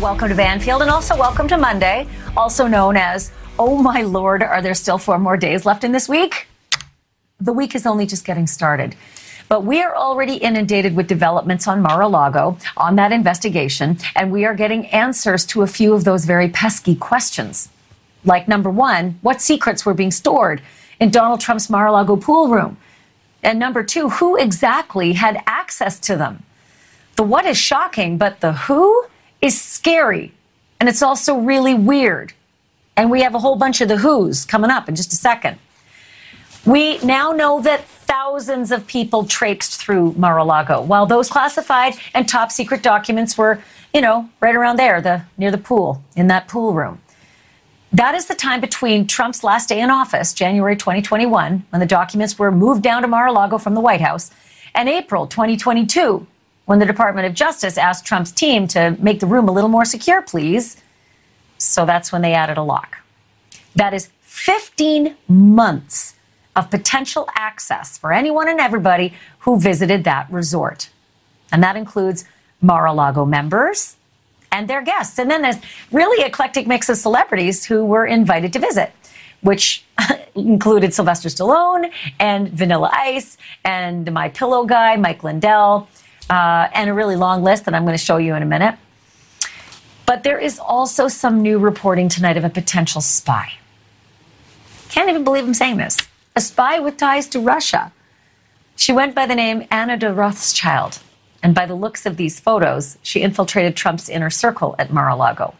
welcome to Banfield, and also welcome to Monday, also known as, oh my lord, are there still four more days left in this week? The week is only just getting started. But we are already inundated with developments on Mar a Lago, on that investigation, and we are getting answers to a few of those very pesky questions. Like number one, what secrets were being stored in Donald Trump's Mar a Lago pool room? And number two, who exactly had access to them? The what is shocking, but the who is scary. And it's also really weird. And we have a whole bunch of the who's coming up in just a second. We now know that thousands of people traipsed through Mar-a-Lago, while those classified and top secret documents were, you know, right around there, the near the pool, in that pool room. That is the time between Trump's last day in office, January 2021, when the documents were moved down to Mar-a-Lago from the White House, and April 2022, when the Department of Justice asked Trump's team to make the room a little more secure, please. So that's when they added a lock. That is 15 months of potential access for anyone and everybody who visited that resort. And that includes Mar a Lago members and their guests. And then there's really eclectic mix of celebrities who were invited to visit, which included Sylvester Stallone and Vanilla Ice and my pillow guy, Mike Lindell uh, and a really long list that I'm going to show you in a minute. But there is also some new reporting tonight of a potential spy. Can't even believe I'm saying this. A spy with ties to Russia. She went by the name Anna de Rothschild. And by the looks of these photos, she infiltrated Trump's inner circle at Mar a Lago.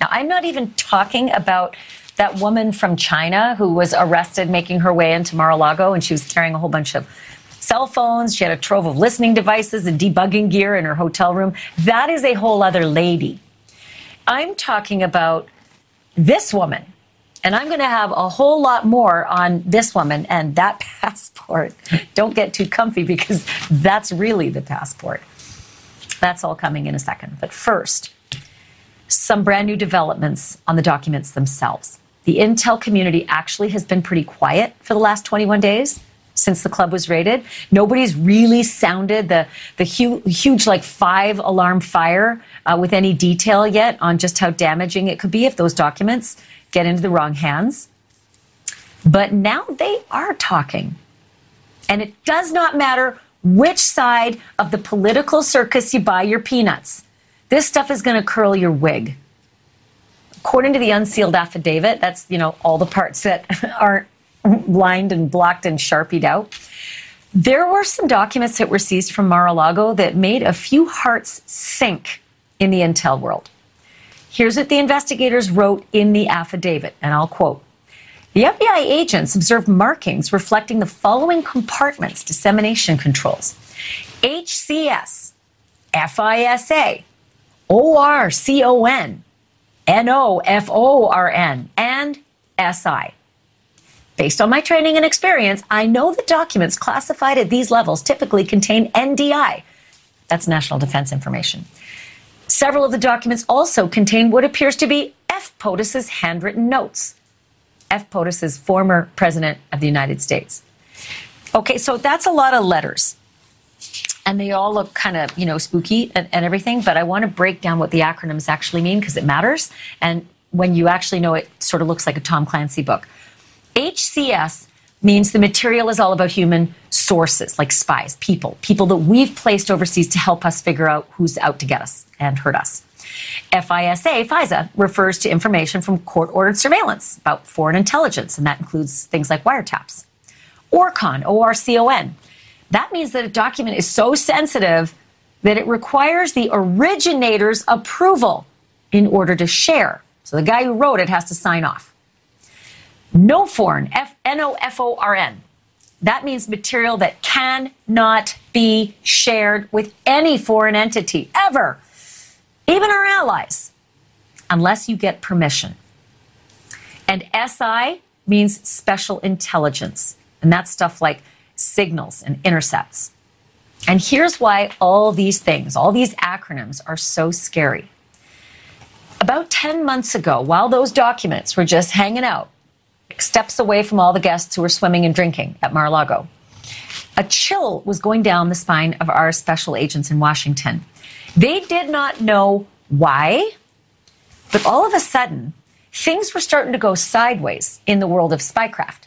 Now, I'm not even talking about that woman from China who was arrested making her way into Mar a Lago and she was carrying a whole bunch of cell phones. She had a trove of listening devices and debugging gear in her hotel room. That is a whole other lady. I'm talking about this woman. And I'm going to have a whole lot more on this woman and that passport. Don't get too comfy because that's really the passport. That's all coming in a second. But first, some brand new developments on the documents themselves. The intel community actually has been pretty quiet for the last 21 days since the club was raided. Nobody's really sounded the the huge, huge like five alarm fire uh, with any detail yet on just how damaging it could be if those documents get into the wrong hands. But now they are talking, and it does not matter which side of the political circus you buy your peanuts. This stuff is going to curl your wig. According to the unsealed affidavit, that's you know all the parts that aren't lined and blocked and sharpied out. There were some documents that were seized from Mar-a-Lago that made a few hearts sink in the intel world. Here's what the investigators wrote in the affidavit, and I'll quote. The FBI agents observed markings reflecting the following compartments dissemination controls HCS, FISA, ORCON, NOFORN, and SI. Based on my training and experience, I know that documents classified at these levels typically contain NDI. That's national defense information. Several of the documents also contain what appears to be F. POTUS's handwritten notes. F. POTUS is former president of the United States. Okay, so that's a lot of letters. And they all look kind of, you know, spooky and, and everything, but I want to break down what the acronyms actually mean because it matters. And when you actually know it, sort of looks like a Tom Clancy book. HCS means the material is all about human sources, like spies, people, people that we've placed overseas to help us figure out who's out to get us and hurt us. FISA, FISA, refers to information from court ordered surveillance about foreign intelligence, and that includes things like wiretaps. ORCON, O-R-C-O-N, that means that a document is so sensitive that it requires the originator's approval in order to share. So the guy who wrote it has to sign off. NOFORN, N-O-F-O-R-N. That means material that cannot be shared with any foreign entity ever, even our allies, unless you get permission. And SI means special intelligence, and that's stuff like signals and intercepts. And here's why all these things, all these acronyms are so scary. About 10 months ago, while those documents were just hanging out steps away from all the guests who were swimming and drinking at Mar-a-Lago. A chill was going down the spine of our special agents in Washington. They did not know why But all of a sudden, things were starting to go sideways in the world of spycraft.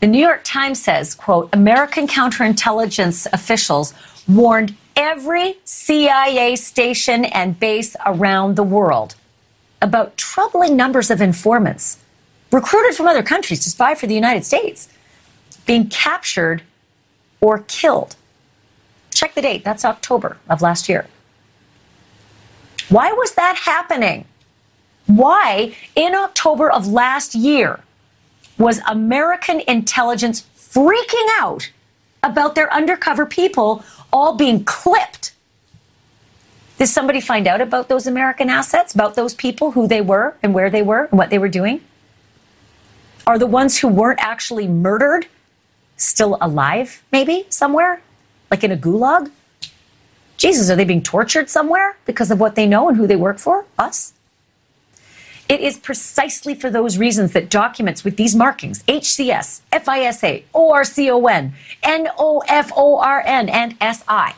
The New York Times says, quote, American counterintelligence officials warned every CIA station and base around the world about troubling numbers of informants recruited from other countries to spy for the United States being captured or killed. Check the date, that's October of last year. Why was that happening? Why, in October of last year, was American intelligence freaking out about their undercover people all being clipped? Did somebody find out about those American assets, about those people, who they were and where they were and what they were doing? Are the ones who weren't actually murdered still alive, maybe somewhere? Like in a gulag? Jesus, are they being tortured somewhere because of what they know and who they work for? Us? It is precisely for those reasons that documents with these markings HCS, FISA, ORCON, NOFORN, and SI.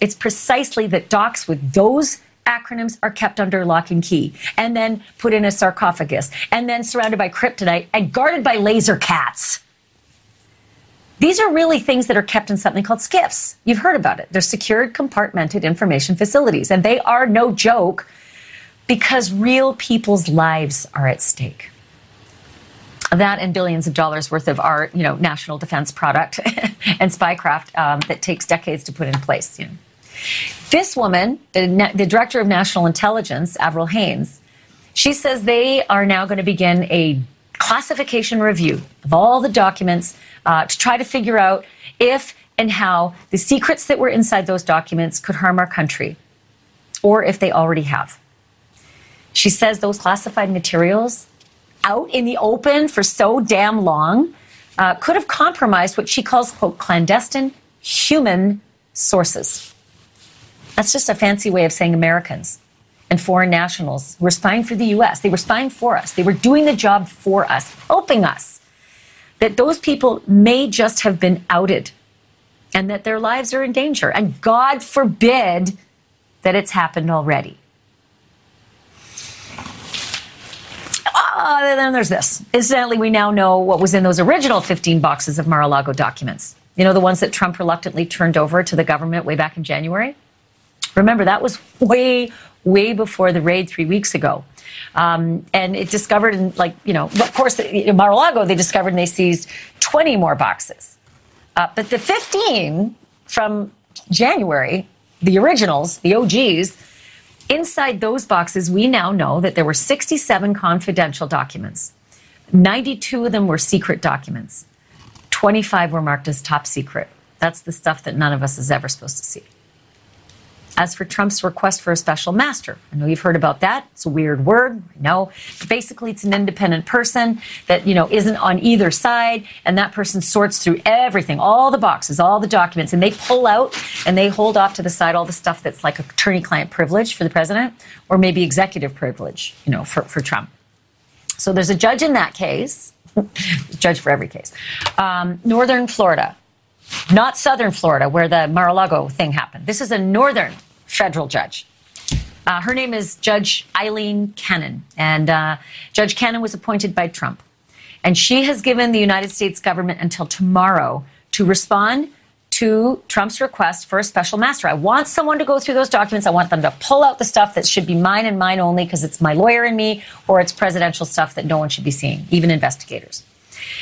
It's precisely that docs with those acronyms are kept under lock and key and then put in a sarcophagus and then surrounded by kryptonite and guarded by laser cats. These are really things that are kept in something called SCIFs. You've heard about it. They're secured compartmented information facilities, and they are no joke because real people's lives are at stake. That and billions of dollars worth of our, you know, national defense product and spycraft um, that takes decades to put in place. You know. This woman, the, the director of national intelligence, Avril Haines, she says they are now going to begin a classification review of all the documents uh, to try to figure out if and how the secrets that were inside those documents could harm our country, or if they already have. She says those classified materials out in the open for so damn long uh, could have compromised what she calls, quote, clandestine human sources. That's just a fancy way of saying Americans and foreign nationals were spying for the US. They were spying for us. They were doing the job for us, helping us. That those people may just have been outed and that their lives are in danger. And God forbid that it's happened already. Uh, then there's this. Incidentally, we now know what was in those original 15 boxes of Mar a Lago documents. You know, the ones that Trump reluctantly turned over to the government way back in January? Remember, that was way, way before the raid three weeks ago. Um, and it discovered, in like, you know, of course, in Mar a Lago, they discovered and they seized 20 more boxes. Uh, but the 15 from January, the originals, the OGs, Inside those boxes, we now know that there were 67 confidential documents. 92 of them were secret documents. 25 were marked as top secret. That's the stuff that none of us is ever supposed to see. As for Trump's request for a special master, I know you've heard about that. It's a weird word, I know. But basically, it's an independent person that, you know, isn't on either side, and that person sorts through everything, all the boxes, all the documents, and they pull out and they hold off to the side all the stuff that's like attorney-client privilege for the president, or maybe executive privilege, you know, for, for Trump. So there's a judge in that case, judge for every case. Um, Northern Florida, not Southern Florida, where the Mar-a-Lago thing happened. This is a Northern federal judge. Uh, her name is Judge Eileen Cannon, and uh, Judge Cannon was appointed by Trump. And she has given the United States government until tomorrow to respond to Trump's request for a special master. I want someone to go through those documents. I want them to pull out the stuff that should be mine and mine only because it's my lawyer and me, or it's presidential stuff that no one should be seeing, even investigators.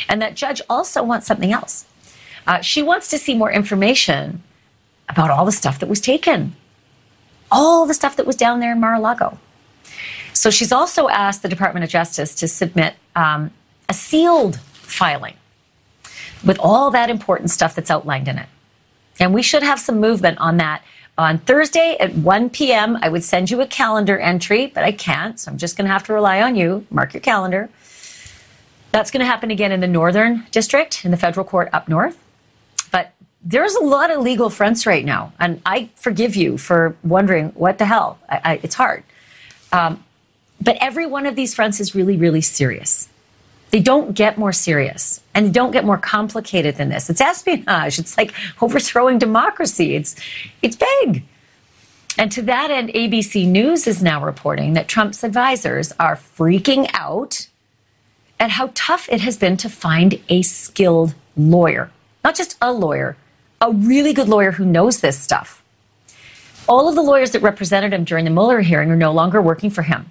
And that judge also wants something else. Uh, she wants to see more information about all the stuff that was taken all the stuff that was down there in Mar-a-Lago. So she's also asked the Department of Justice to submit um, a sealed filing with all that important stuff that's outlined in it. And we should have some movement on that on Thursday at 1 p.m. I would send you a calendar entry, but I can't, so I'm just going to have to rely on you. Mark your calendar. That's going to happen again in the Northern District, in the federal court up north there's a lot of legal fronts right now, and I forgive you for wondering what the hell. I, I, it's hard, um, but every one of these fronts is really, really serious. They don't get more serious, and they don't get more complicated than this. It's espionage. It's like overthrowing democracy. It's it's big. And to that end, ABC News is now reporting that Trump's advisors are freaking out at how tough it has been to find a skilled lawyer. Not just a lawyer, a really good lawyer who knows this stuff. All of the lawyers that represented him during the Mueller hearing are no longer working for him.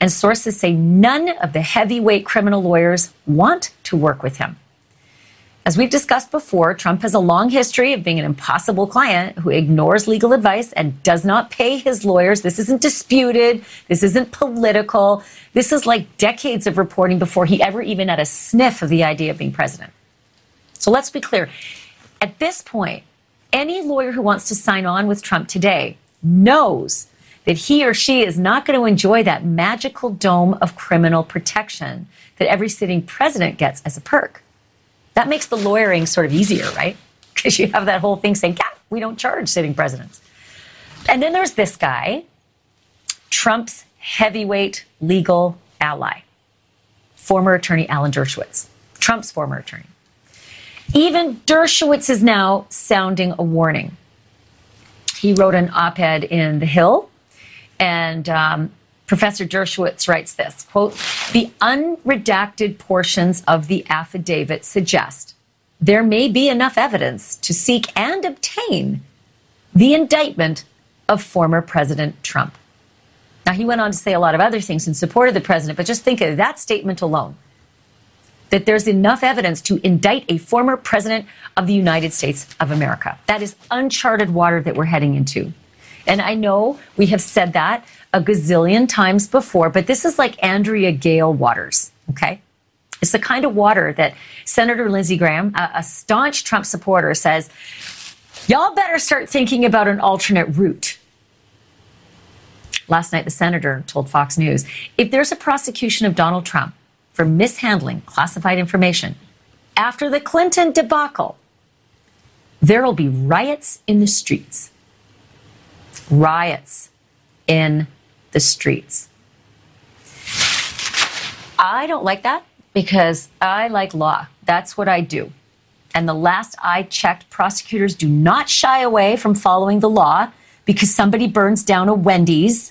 And sources say none of the heavyweight criminal lawyers want to work with him. As we've discussed before, Trump has a long history of being an impossible client who ignores legal advice and does not pay his lawyers. This isn't disputed. This isn't political. This is like decades of reporting before he ever even had a sniff of the idea of being president. So let's be clear. At this point, any lawyer who wants to sign on with Trump today knows that he or she is not going to enjoy that magical dome of criminal protection that every sitting president gets as a perk. That makes the lawyering sort of easier, right? Because you have that whole thing saying, yeah, we don't charge sitting presidents. And then there's this guy, Trump's heavyweight legal ally, former attorney Alan Dershowitz, Trump's former attorney. Even Dershowitz is now sounding a warning. He wrote an op ed in The Hill, and um, Professor Dershowitz writes this quote, the unredacted portions of the affidavit suggest there may be enough evidence to seek and obtain the indictment of former President Trump. Now, he went on to say a lot of other things in support of the president, but just think of that statement alone that there's enough evidence to indict a former president of the United States of America. That is uncharted water that we're heading into. And I know we have said that a gazillion times before, but this is like Andrea Gail waters, okay? It's the kind of water that Senator Lindsey Graham, a, a staunch Trump supporter, says, y'all better start thinking about an alternate route. Last night, the senator told Fox News if there's a prosecution of Donald Trump for mishandling classified information after the Clinton debacle, there'll be riots in the streets. Riots in the streets. I don't like that because I like law. That's what I do. And the last I checked, prosecutors do not shy away from following the law because somebody burns down a Wendy's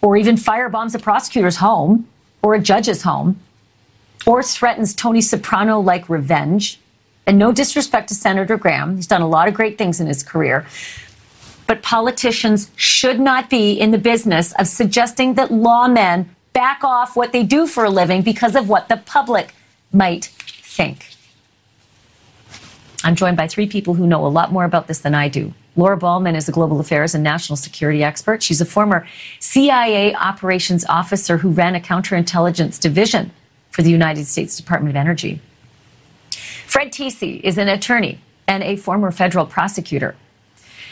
or even firebombs a prosecutor's home or a judge's home or threatens Tony Soprano like revenge. And no disrespect to Senator Graham, he's done a lot of great things in his career but politicians should not be in the business of suggesting that lawmen back off what they do for a living because of what the public might think. I'm joined by three people who know a lot more about this than I do. Laura Ballman is a global affairs and national security expert. She's a former CIA operations officer who ran a counterintelligence division for the United States Department of Energy. Fred Tecce is an attorney and a former federal prosecutor.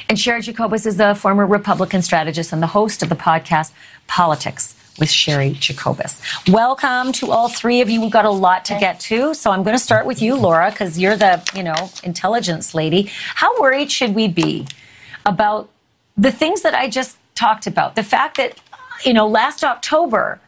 And Cheri Jacobus is the former Republican strategist and the host of the podcast Politics with Cheri Jacobus. Welcome to all three of you. We've got a lot to get to. So I'm going to start with you, Laura, because you're the, you know, intelligence lady. How worried should we be about the things that I just talked about? The fact that, you know, last October,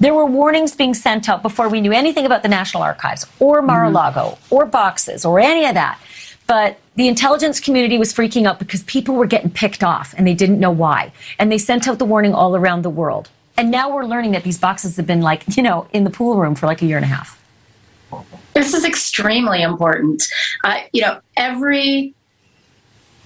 there were warnings being sent out before we knew anything about the National Archives or Mar-a-Lago mm-hmm. or boxes or any of that. But the intelligence community was freaking out because people were getting picked off and they didn't know why. And they sent out the warning all around the world. And now we're learning that these boxes have been like, you know, in the pool room for like a year and a half. This is extremely important. Uh, you know, every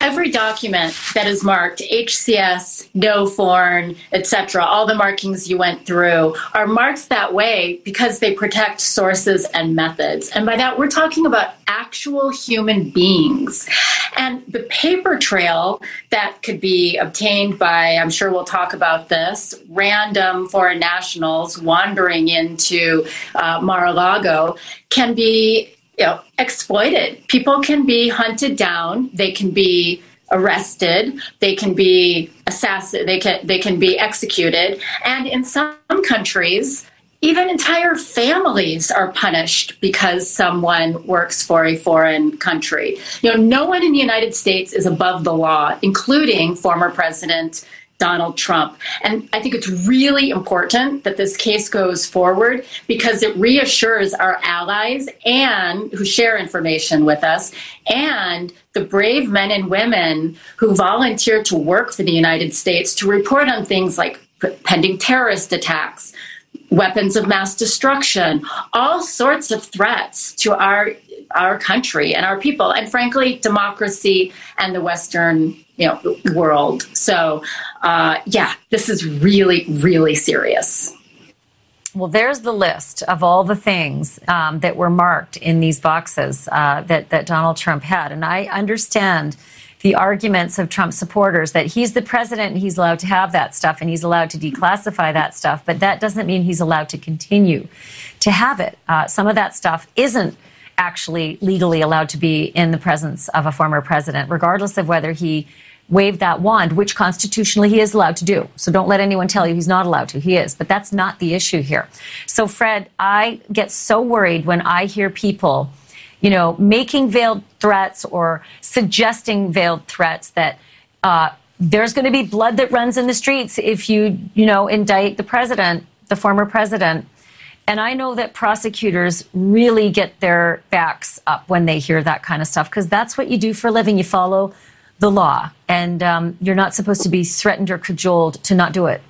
every document that is marked HCS, NOFORN, etc., all the markings you went through are marked that way because they protect sources and methods. And by that, we're talking about actual human beings. And the paper trail that could be obtained by, I'm sure we'll talk about this, random foreign nationals wandering into uh, Mar a Lago can be you know, exploited. People can be hunted down. They can be arrested. They can be assassinated. They can they can be executed. And in some countries, even entire families are punished because someone works for a foreign country. You know, no one in the United States is above the law, including former President Donald Trump. And I think it's really important that this case goes forward because it reassures our allies and who share information with us and the brave men and women who volunteer to work for the United States to report on things like pending terrorist attacks, weapons of mass destruction, all sorts of threats to our our country and our people, and frankly, democracy and the Western you know world. So, uh, yeah, this is really, really serious. Well, there's the list of all the things um, that were marked in these boxes uh, that that Donald Trump had, and I understand the arguments of Trump supporters that he's the president and he's allowed to have that stuff and he's allowed to declassify that stuff, but that doesn't mean he's allowed to continue to have it. Uh, some of that stuff isn't actually legally allowed to be in the presence of a former president, regardless of whether he waved that wand, which constitutionally he is allowed to do. So don't let anyone tell you he's not allowed to. He is. But that's not the issue here. So, Fred, I get so worried when I hear people, you know, making veiled threats or suggesting veiled threats that, uh, there's going to be blood that runs in the streets if you, you know, indict the president, the former president. And I know that prosecutors really get their backs up when they hear that kind of stuff because that's what you do for a living. You follow the law, and um, you're not supposed to be threatened or cajoled to not do it.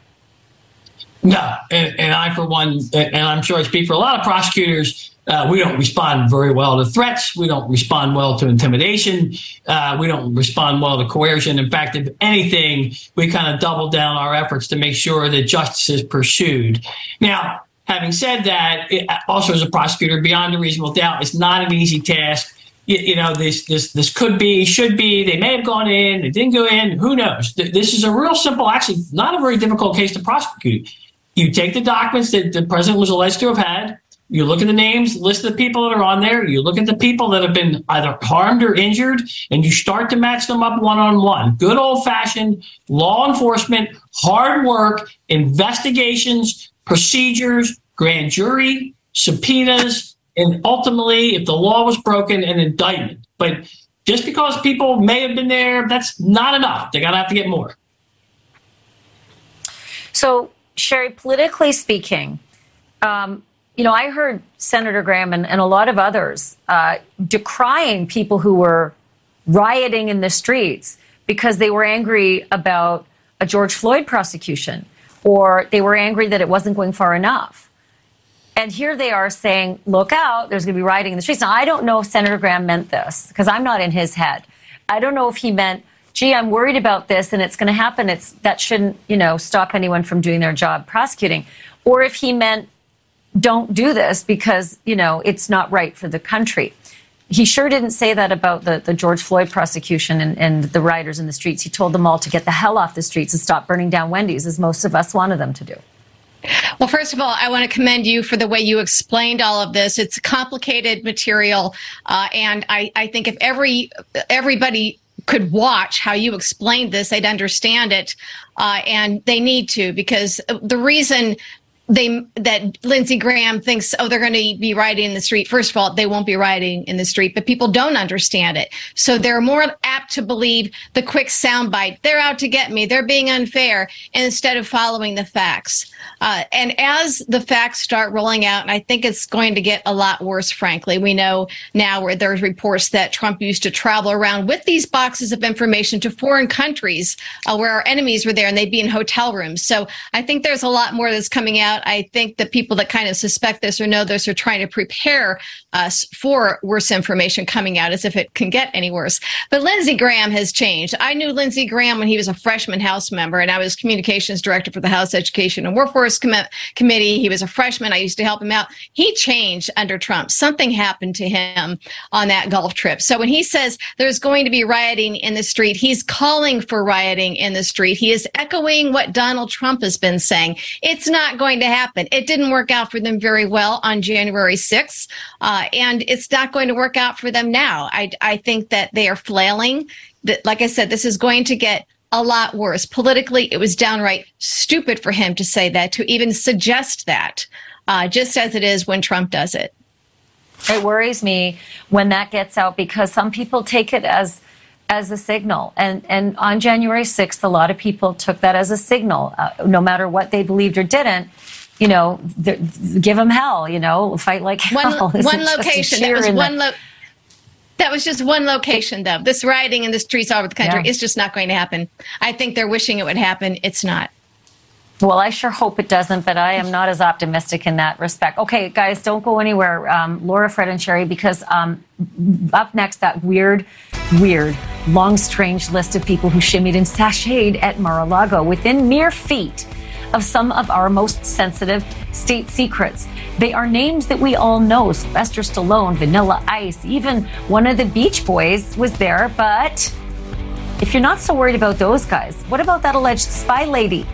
No, and, and I, for one, and I'm sure I speak for a lot of prosecutors, uh, we don't respond very well to threats. We don't respond well to intimidation. Uh, we don't respond well to coercion. In fact, if anything, we kind of double down our efforts to make sure that justice is pursued. Now, Having said that, it, also as a prosecutor, beyond a reasonable doubt, it's not an easy task. You, you, know, this this this could be, should be. They may have gone in, they didn't go in. Who knows? This is a real simple, actually, not a very difficult case to prosecute. You take the documents that the president was alleged to have had. You look at the names, list the people that are on there. You look at the people that have been either harmed or injured, and you start to match them up one on one. Good old fashioned law enforcement, hard work, investigations, procedures, grand jury, subpoenas, and ultimately, if the law was broken, an indictment. But just because people may have been there, that's not enough. They're going to have to get more. So, Sherry, politically speaking, um, you know, I heard Senator Graham and, and a lot of others uh, decrying people who were rioting in the streets because they were angry about a George Floyd prosecution or they were angry that it wasn't going far enough. And here they are saying, look out, there's going to be rioting in the streets. Now, I don't know if Senator Graham meant this because I'm not in his head. I don't know if he meant, gee, I'm worried about this and it's going to happen. It's, that shouldn't, you know, stop anyone from doing their job prosecuting. Or if he meant, don't do this because, you know, it's not right for the country. He sure didn't say that about the, the George Floyd prosecution and, and the rioters in the streets. He told them all to get the hell off the streets and stop burning down Wendy's, as most of us wanted them to do. Well, first of all, I want to commend you for the way you explained all of this. It's complicated material, uh, and I, I think if every everybody could watch how you explained this, they'd understand it, uh, and they need to because the reason they that Lindsey Graham thinks, oh, they're going to be rioting in the street. First of all, they won't be rioting in the street, but people don't understand it. So they're more apt to believe the quick soundbite. They're out to get me. They're being unfair instead of following the facts. Uh, and as the facts start rolling out, and I think it's going to get a lot worse, frankly. We know now where there's reports that Trump used to travel around with these boxes of information to foreign countries uh, where our enemies were there and they'd be in hotel rooms. So I think there's a lot more that's coming out. I think the people that kind of suspect this or know this are trying to prepare us for worse information coming out as if it can get any worse. But Lindsey Graham has changed. I knew Lindsey Graham when he was a freshman House member, and I was communications director for the House Education and Workforce Com- Committee. He was a freshman. I used to help him out. He changed under Trump. Something happened to him on that golf trip. So when he says there's going to be rioting in the street, he's calling for rioting in the street. He is echoing what Donald Trump has been saying. It's not going to happen. It didn't work out for them very well on January 6th, uh, and it's not going to work out for them now. I, I think that they are flailing. That, like I said, this is going to get a lot worse. Politically, it was downright stupid for him to say that, to even suggest that, uh, just as it is when Trump does it. It worries me when that gets out because some people take it as as a signal. And, and on January 6th, a lot of people took that as a signal, uh, no matter what they believed or didn't. You know, give them hell. You know, fight like hell. One, one location. It was one. Lo- that was just one location, though. This rioting in the streets all over the country yeah. is just not going to happen. I think they're wishing it would happen. It's not. Well, I sure hope it doesn't, but I am not as optimistic in that respect. Okay, guys, don't go anywhere. Um, Laura, Fred, and Sherry, because um, up next, that weird, weird, long, strange list of people who shimmied and sashayed at Mar a Lago within mere feet of some of our most sensitive state secrets. They are names that we all know Sylvester Stallone, Vanilla Ice, even one of the Beach Boys was there. But if you're not so worried about those guys, what about that alleged spy lady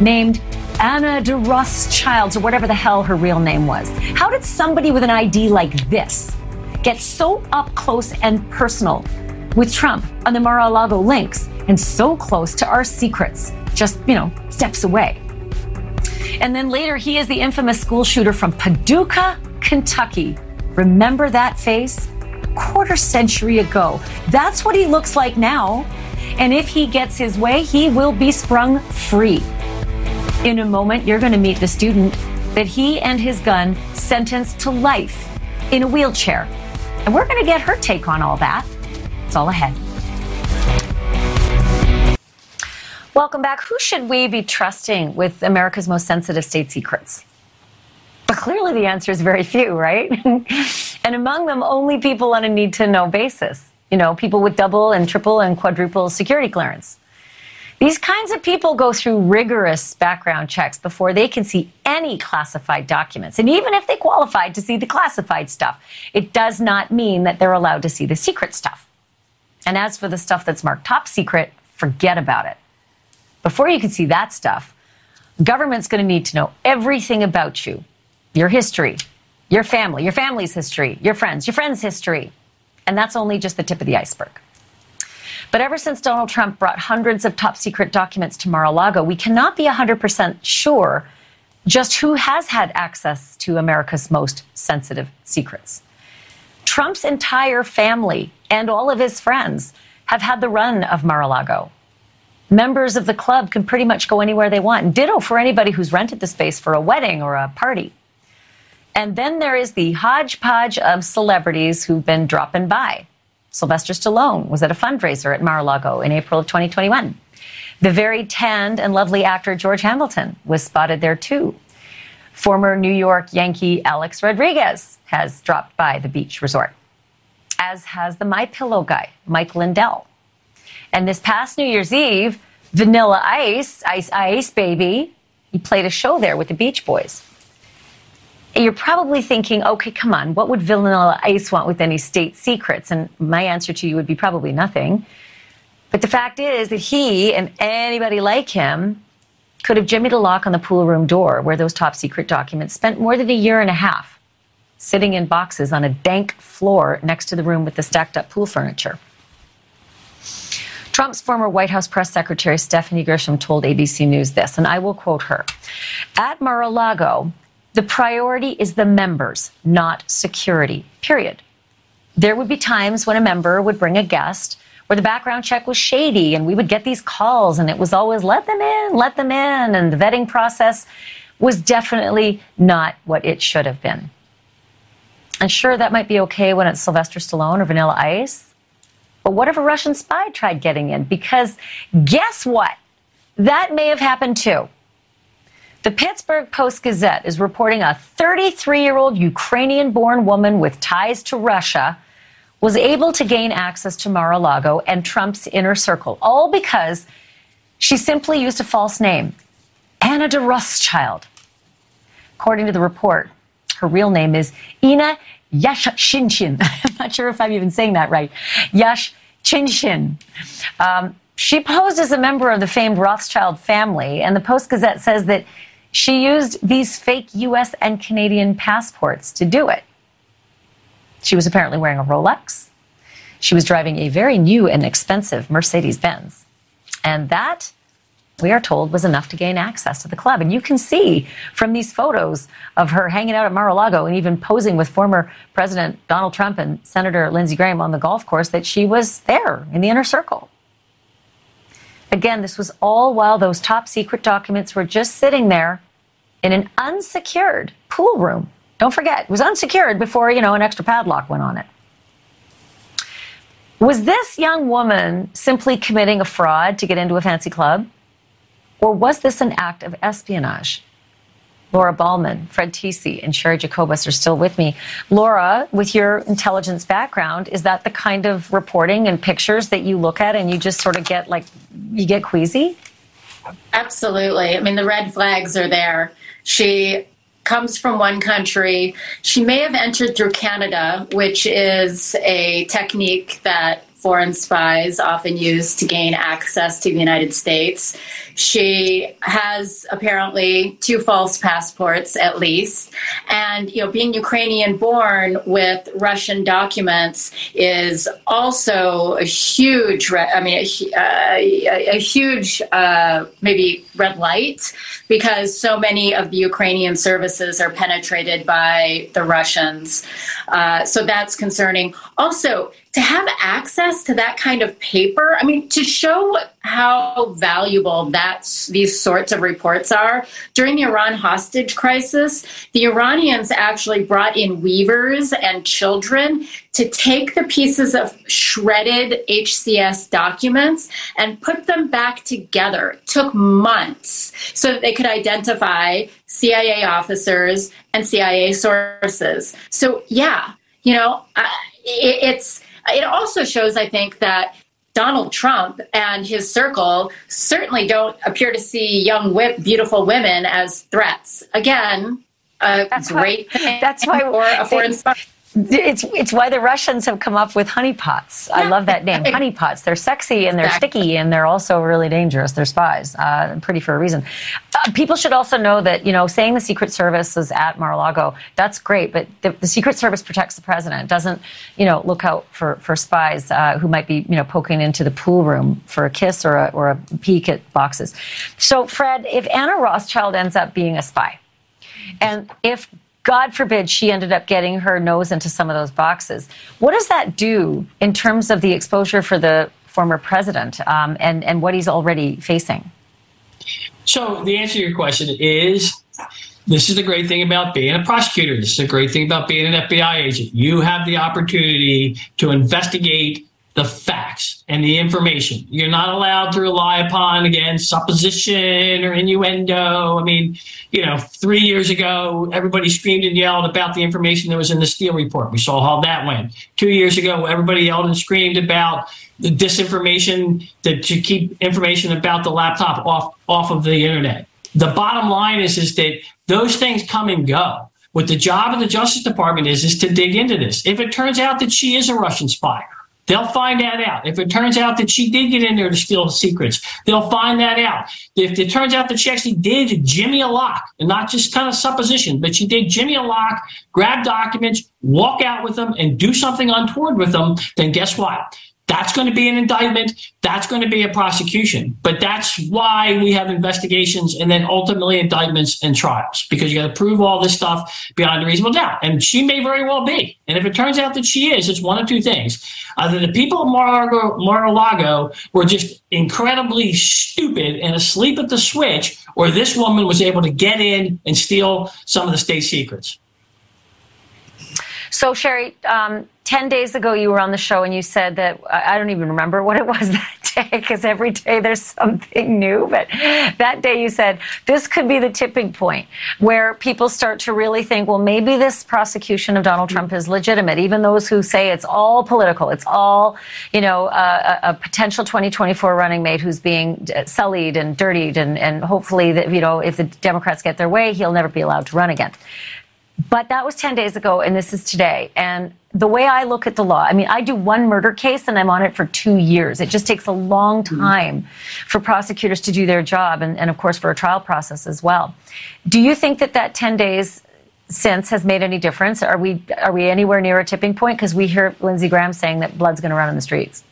named Anna de Rothschild, or whatever the hell her real name was? How did somebody with an ID like this get so up close and personal with Trump on the Mar a Lago links and so close to our secrets, just, you know, steps away? And then later, he is the infamous school shooter from Paducah, Kentucky. Remember that face? Quarter century ago. That's what he looks like now. And if he gets his way, he will be sprung free. In a moment, you're going to meet the student that he and his gun sentenced to life in a wheelchair. And we're going to get her take on all that. It's all ahead. Welcome back. Who should we be trusting with America's most sensitive state secrets? But clearly the answer is very few, right? and among them, only people on a need to know basis. You know, people with double and triple and quadruple security clearance. These kinds of people go through rigorous background checks before they can see any classified documents. And even if they qualified to see the classified stuff, it does not mean that they're allowed to see the secret stuff. And as for the stuff that's marked top secret, forget about it. Before you can see that stuff, government's going to need to know everything about you your history, your family, your family's history, your friends, your friends' history. And that's only just the tip of the iceberg. But ever since Donald Trump brought hundreds of top secret documents to Mar a Lago, we cannot be 100% sure just who has had access to America's most sensitive secrets. Trump's entire family and all of his friends have had the run of Mar a Lago members of the club can pretty much go anywhere they want. Ditto for anybody who's rented the space for a wedding or a party. And then there is the hodgepodge of celebrities who've been dropping by. Sylvester Stallone was at a fundraiser at Mar-a-Lago in April of 2021. The very tanned and lovely actor George Hamilton was spotted there too. Former New York Yankee Alex Rodriguez has dropped by the beach resort, as has the My Pillow guy, Mike Lindell. And this past New Year's Eve, Vanilla Ice, Ice Ice Baby, he played a show there with the Beach Boys. You're probably thinking, okay, come on, what would Vanilla Ice want with any state secrets? And my answer to you would be probably nothing. But the fact is that he and anybody like him could have jimmied a lock on the pool room door where those top secret documents spent more than a year and a half sitting in boxes on a dank floor next to the room with the stacked up pool furniture. Trump's former White House press secretary Stephanie Grisham told ABC News this, and I will quote her At Mar a Lago, the priority is the members, not security, period. There would be times when a member would bring a guest where the background check was shady and we would get these calls and it was always let them in, let them in. And the vetting process was definitely not what it should have been. And sure, that might be okay when it's Sylvester Stallone or Vanilla Ice. But what if a Russian spy tried getting in? Because guess what? That may have happened too. The Pittsburgh Post Gazette is reporting a 33 year old Ukrainian born woman with ties to Russia was able to gain access to Mar a Lago and Trump's inner circle, all because she simply used a false name Anna de Rothschild. According to the report, her real name is Ina Yashchinchin. I'm not sure if I'm even saying that right. Yashchinchin. Um, she posed as a member of the famed Rothschild family, and the Post Gazette says that she used these fake U.S. and Canadian passports to do it. She was apparently wearing a Rolex. She was driving a very new and expensive Mercedes Benz. And that we are told, was enough to gain access to the club. And you can see from these photos of her hanging out at Mar a Lago and even posing with former President Donald Trump and Senator Lindsey Graham on the golf course that she was there in the inner circle. Again, this was all while those top secret documents were just sitting there in an unsecured pool room. Don't forget, it was unsecured before, you know, an extra padlock went on it. Was this young woman simply committing a fraud to get into a fancy club? Or was this an act of espionage? Laura Ballman, Fred Tecce, and Cheri Jacobus are still with me. Laura, with your intelligence background, is that the kind of reporting and pictures that you look at and you just sort of get like, you get queasy? Absolutely. I mean, the red flags are there. She comes from one country. She may have entered through Canada, which is a technique that foreign spies often use to gain access to the United States. She has apparently two false passports at least. And, you know, being Ukrainian born with Russian documents is also a huge, I mean, a, a, a huge, uh, maybe red light because so many of the Ukrainian services are penetrated by the Russians. Uh, so that's concerning. Also, to have access to that kind of paper, I mean, to show how valuable that's these sorts of reports are. During the Iran hostage crisis, the Iranians actually brought in weavers and children to take the pieces of shredded HCS documents and put them back together. It took months so that they could identify CIA officers and CIA sources. So, yeah, you know, it's it also shows, I think, that Donald Trump and his circle certainly don't appear to see young, beautiful women as threats. Again, a that's great why, that's why for a foreign spy. It's it's why the Russians have come up with honeypots. I love that name, honeypots. They're sexy and they're exactly. sticky and they're also really dangerous. They're spies, uh, pretty for a reason. Uh, people should also know that you know saying the Secret Service is at Mar-a-Lago, that's great, but the, the, Secret Service protects the president. Doesn't you know look out for for spies uh, who might be you know poking into the pool room for a kiss or a, or a peek at boxes. So Fred, if Anna Rothschild ends up being a spy, and if God forbid she ended up getting her nose into some of those boxes. What does that do in terms of the exposure for the former president um, and, and what he's already facing? So, the answer to your question is this is the great thing about being a prosecutor. This is the great thing about being an FBI agent. You have the opportunity to investigate the facts and the information. You're not allowed to rely upon, again, supposition or innuendo. I mean, you know, three years ago, everybody screamed and yelled about the information that was in the Steele report. We saw how that went. Two years ago, everybody yelled and screamed about the disinformation that to keep information about the laptop off, off of the internet. The bottom line is, is that those things come and go. What the job of the Justice Department is, is to dig into this. If it turns out that she is a Russian spy, They'll find that out. If it turns out that she did get in there to steal secrets, they'll find that out. If it turns out that she actually did Jimmy a lock, and not just kind of supposition, but she did Jimmy a lock, grab documents, walk out with them, and do something untoward with them, then guess what? That's going to be an indictment. That's going to be a prosecution. But that's why we have investigations and then ultimately indictments and trials because you got to prove all this stuff beyond a reasonable doubt. And she may very well be. And if it turns out that she is, it's one of two things. Either the people of Mar-a-Lago were just incredibly stupid and asleep at the switch, or this woman was able to get in and steal some of the state secrets. So, Sherry, um, 10 days ago you were on the show and you said that I don't even remember what it was that day because every day there's something new. But that day you said this could be the tipping point where people start to really think, well, maybe this prosecution of Donald Trump is legitimate. Even those who say it's all political, it's all, you know, a, a potential 2024 running mate who's being sullied and dirtied. And, and hopefully that, you know, if the Democrats get their way, he'll never be allowed to run again. But that was 10 days ago, and this is today. And the way I look at the law, I mean, I do one murder case and I'm on it for two years. It just takes a long mm-hmm. time mm-hmm. for prosecutors to do their job and, and, of course, for a trial process as well. Do you think that that 10 days since has made any difference? Are we, are we anywhere near a tipping point? Because we hear Lindsey Graham saying that blood's going to run in the streets.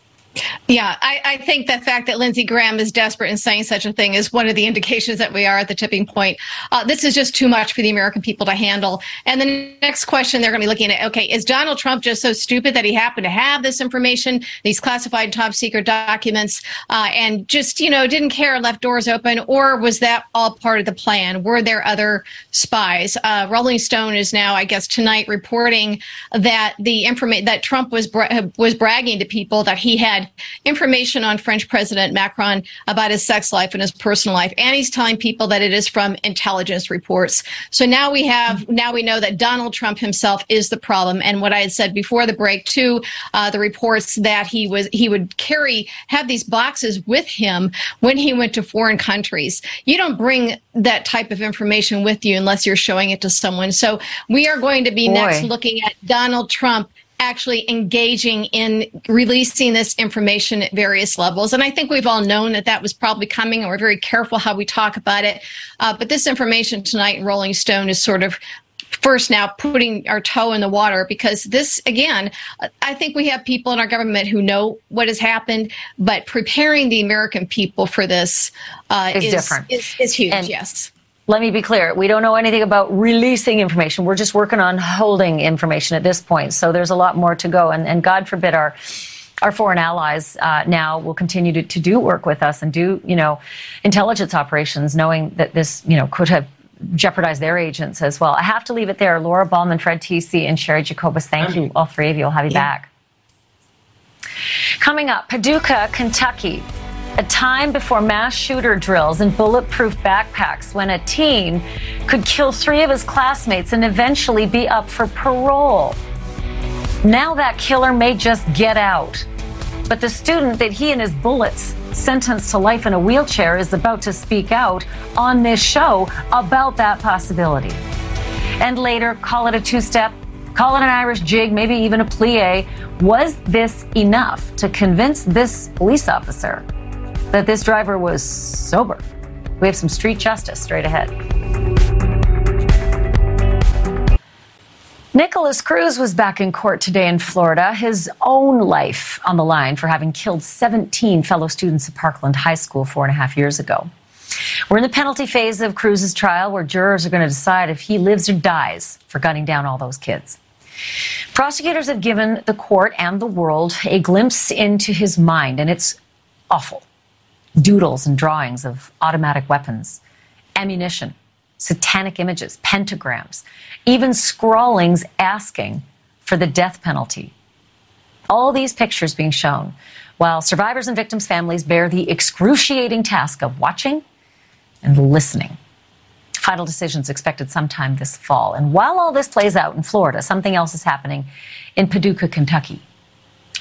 Yeah, I, I, think the fact that Lindsey Graham is desperate in saying such a thing is one of the indications that we are at the tipping point. Uh, this is just too much for the American people to handle. And the next question they're going to be looking at okay, is Donald Trump just so stupid that he happened to have this information, these classified top secret documents, uh, and just, you know, didn't care left doors open? Or was that all part of the plan? Were there other spies? Uh, Rolling Stone is now, I guess, tonight reporting that the information that Trump was, bra- was bragging to people that he had information on French President Macron about his sex life and his personal life, and he's telling people that it is from intelligence reports. So now we have now we know that Donald Trump himself is the problem. And what I had said before the break, too, uh, the reports that he was he would carry have these boxes with him when he went to foreign countries. You don't bring that type of information with you unless you're showing it to someone. So we are going to be Boy. next looking at Donald Trump actually engaging in releasing this information at various levels. And I think we've all known that that was probably coming, and we're very careful how we talk about it. Uh, but this information tonight in Rolling Stone is sort of first now putting our toe in the water because this again i think we have people in our government who know what has happened but preparing the american people for this uh, is, is, different is, is huge and, yes let me be clear. We don't know anything about releasing information. We're just working on holding information at this point. So there's a lot more to go. And, and God forbid our our foreign allies uh, now will continue to, to do work with us and do, you know, intelligence operations, knowing that this, you know, could have jeopardized their agents as well. I have to leave it there. Laura Ballman, Fred Tecce, and Cheri Jacobus, thank you, all three of you. I'll have you yeah. back. Coming up, Paducah, Kentucky a time before mass shooter drills and bulletproof backpacks when a teen could kill three of his classmates and eventually be up for parole. Now that killer may just get out. But the student that he and his bullets sentenced to life in a wheelchair is about to speak out on this show about that possibility. And later, call it a two step, call it an Irish jig, maybe even a plie. Was this enough to convince this police officer that this driver was sober. We have some street justice straight ahead. Nikolas Cruz was back in court today in Florida, his own life on the line for having killed 17 fellow students at Parkland High School four and a half years ago. We're in the penalty phase of Cruz's trial where jurors are going to decide if he lives or dies for gunning down all those kids. Prosecutors have given the court and the world a glimpse into his mind, and it's awful doodles and drawings of automatic weapons, ammunition, satanic images, pentagrams, even scrawlings asking for the death penalty. All these pictures being shown while survivors and victims' families bear the excruciating task of watching and listening. Final decisions expected sometime this fall. And while all this plays out in Florida, something else is happening in Paducah, Kentucky.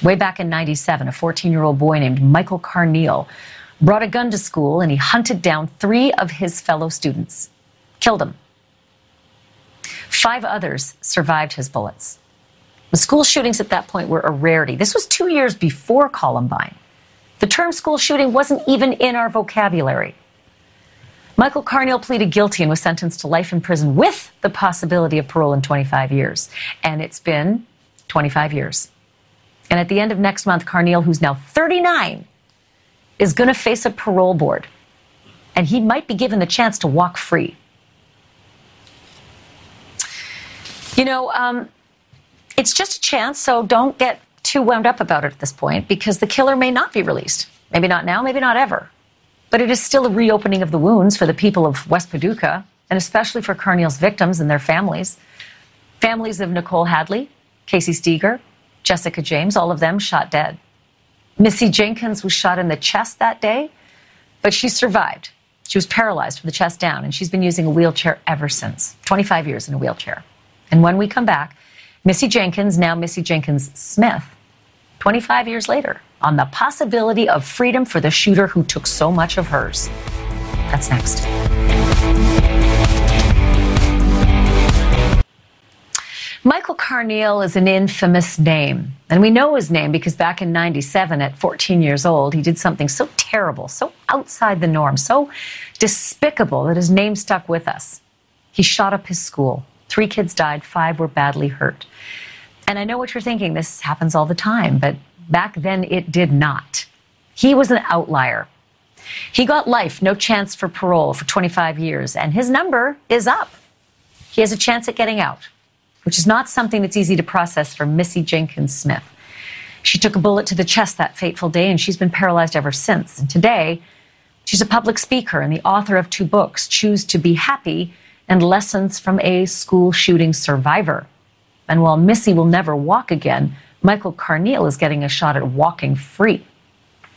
Way back in 97, a 14 year old boy named Michael Carneal brought a gun to school and he hunted down three of his fellow students, killed them. Five others survived his bullets. The school shootings at that point were a rarity. This was two years before Columbine. The term school shooting wasn't even in our vocabulary. Michael Carneal pleaded guilty and was sentenced to life in prison with the possibility of parole in 25 years. And it's been 25 years. And at the end of next month, Carneal, who's now 39, is going to face a parole board, and he might be given the chance to walk free. You know, um, it's just a chance, so don't get too wound up about it at this point because the killer may not be released. Maybe not now, maybe not ever. But it is still a reopening of the wounds for the people of West Paducah, and especially for Carneal's victims and their families. Families of Nicole Hadley, Kayce Steger, Jessica James, all of them shot dead. Missy Jenkins was shot in the chest that day, but she survived. She was paralyzed from the chest down, and she's been using a wheelchair ever since 25 years in a wheelchair. And when we come back, Missy Jenkins, now Missy Jenkins Smith, 25 years later, on the possibility of freedom for the shooter who took so much of hers. That's next. Michael Carneal is an infamous name. And we know his name because back in 97, at 14 years old, he did something so terrible, so outside the norm, so despicable that his name stuck with us. He shot up his school. Three kids died, five were badly hurt. And I know what you're thinking. This happens all the time, but Back then, it did not. He was an outlier. He got life, no chance for parole for 25 years, and his number is up. He has a chance at getting out, which is not something that's easy to process for Missy Jenkins Smith. She took a bullet to the chest that fateful day, and she's been paralyzed ever since. And today, she's a public speaker and the author of two books Choose to Be Happy and Lessons from a School Shooting Survivor. And while Missy will never walk again, Michael Carneal is getting a shot at walking free.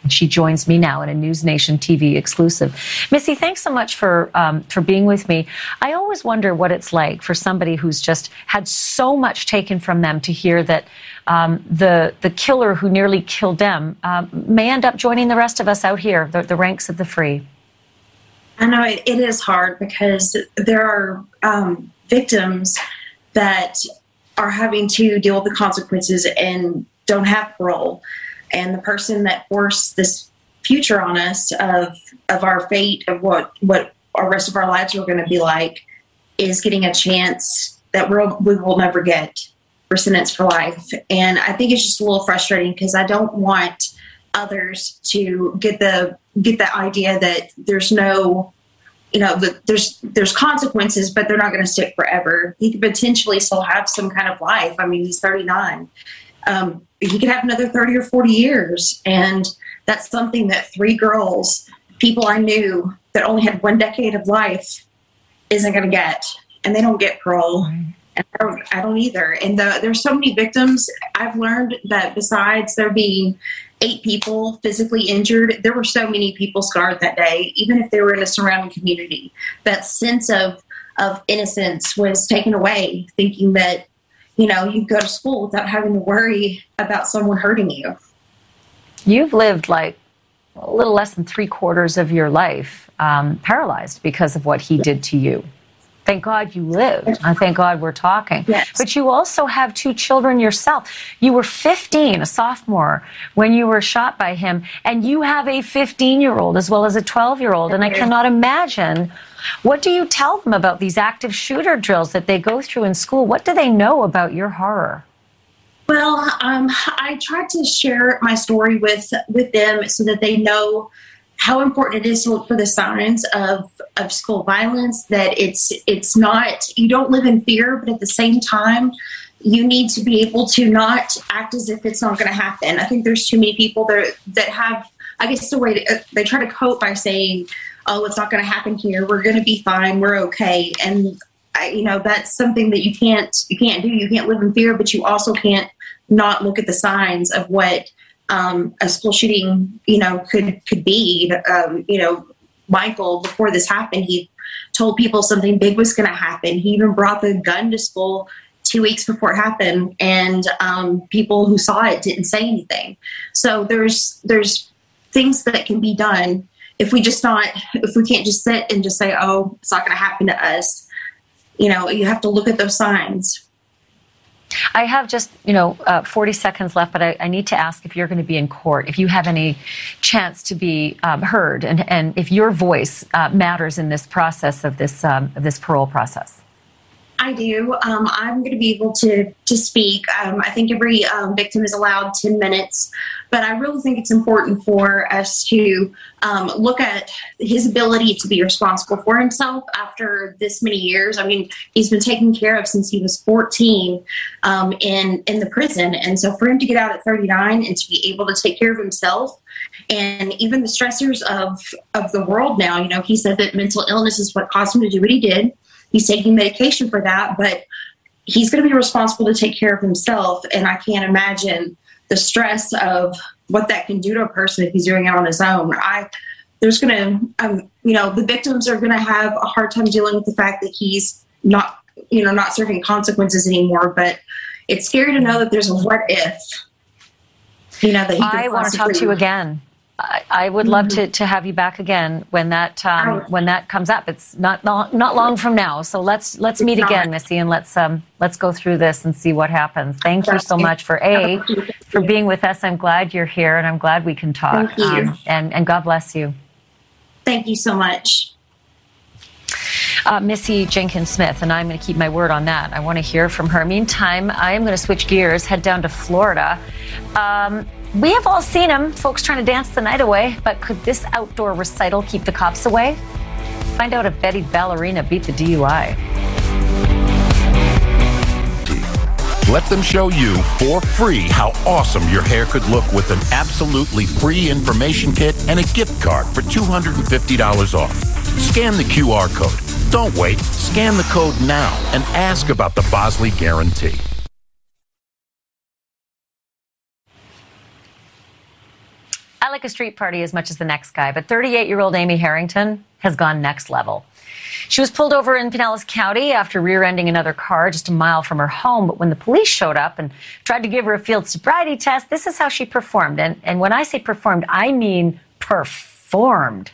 And she joins me now in a News Nation TV exclusive. Missy, thanks so much for um, for being with me. I always wonder what it's like for somebody who's just had so much taken from them to hear that um, the the killer who nearly killed them um, may end up joining the rest of us out here, the, the ranks of the free. I know it, it is hard because there are um, victims that are having to deal with the consequences and don't have parole and the person that forced this future on us of of our fate of what what our rest of our lives are going to be like is getting a chance that we'll, we will never get for sentence for life. And i think it's just a little frustrating because i don't want others to get the get the idea that there's no you know there's there's consequences but they're not going to stick forever. He could potentially still have some kind of life. I mean he's 39 um, he could have another 30 or 40 years. And that's something that three girls, people I knew that only had one decade of life, isn't going to get. And they don't get parole. And I don't, I don't either. And the, there's so many victims. I've learned that besides there being eight people physically injured, there were so many people scarred that day, even if they were in a surrounding community. That sense of of innocence was taken away, thinking that you know, you go to school without having to worry about someone hurting you. You've lived like a little less than three quarters of your life um, paralyzed because of what he did to you. Thank God you lived. I thank God we're talking. Yes. But you also have two children yourself. You were 15, a sophomore, when you were shot by him, and you have a 15 year old as well as a 12 year old. And I cannot imagine what do you tell them about these active shooter drills that they go through in school? What do they know about your horror? Well, um, I try to share my story with with them so that they know how important it is to look for the signs of, of school violence that it's it's not you don't live in fear but at the same time you need to be able to not act as if it's not going to happen i think there's too many people that that have i guess the way to, they try to cope by saying oh it's not going to happen here we're going to be fine we're okay and I, you know that's something that you can't you can't do you can't live in fear but you also can't not look at the signs of what um, a school shooting, you know, could could be. Um, you know, Michael before this happened, he told people something big was going to happen. He even brought the gun to school two weeks before it happened, and um, people who saw it didn't say anything. So there's there's things that can be done if we just not if we can't just sit and just say, oh, it's not going to happen to us. You know, you have to look at those signs. I have just, you know, uh, 40 seconds left, but I, I, need to ask if you're going to be in court, if you have any chance to be um, heard, and, and if your voice uh, matters in this process of this um, of this parole process. I do. Um, I'm going to be able to to speak. Um, I think every um, victim is allowed 10 minutes, but I really think it's important for us to um, look at his ability to be responsible for himself after this many years. I mean, he's been taken care of since he was 14 um, in in the prison, and so for him to get out at 39 and to be able to take care of himself and even the stressors of of the world now. You know, he said that mental illness is what caused him to do what he did he's taking medication for that, but he's going to be responsible to take care of himself. And I can't imagine the stress of what that can do to a person if he's doing it on his own. I there's going to, um, you know, the victims are going to have a hard time dealing with the fact that he's not, you know, not serving consequences anymore. But it's scary to know that there's a what if. You know, that he. I want to talk to you again. I, I would love mm-hmm. to, to have you back again when that um, when that comes up. It's not, not not long from now, so let's let's meet again, Missy, and let's um let's go through this and see what happens. Thank you so much for a for being with us. I'm glad you're here, and I'm glad we can talk. Thank you. Um, and and God bless you. Thank you so much. Uh, Missy Jenkins Smith, and I'm going to keep my word on that. I want to hear from her. Meantime, I am going to switch gears, head down to Florida. Um, We have all seen them, folks trying to dance the night away, but could this outdoor recital keep the cops away? Find out if Betty Ballerina beat the DUI. Let them show you for free how awesome your hair could look with an absolutely free information kit and a gift card for $250 off. Scan the QR code. Don't wait. Scan the code now and ask about the Bosley Guarantee. I like a street party as much as the next guy, but 38 year old Amy Harrington has gone next level. She was pulled over in Pinellas County after rear ending another car just a mile from her home. But when the police showed up and tried to give her a field sobriety test, this is how she performed. And, and when I say performed, I mean performed.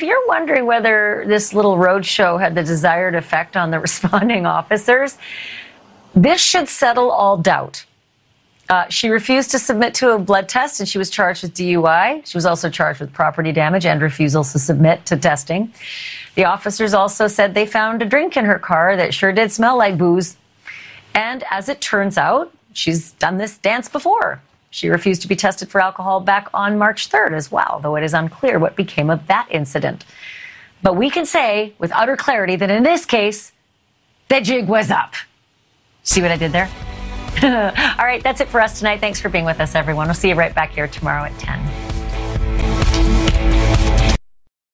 if you're wondering whether this little road show had the desired effect on the responding officers, this should settle all doubt. Uh, she refused to submit to a blood test and she was charged with DUI. She was also charged with property damage and refusal to submit to testing. The officers also said they found a drink in her car that sure did smell like booze. And as it turns out, she's done this dance before. She refused to be tested for alcohol back on March 3rd as well, though it is unclear what became of that incident. But we can say with utter clarity that in this case, the jig was up. See what I did there? All right, that's it for us tonight. Thanks for being with us, everyone. We'll see you right back here tomorrow at 10.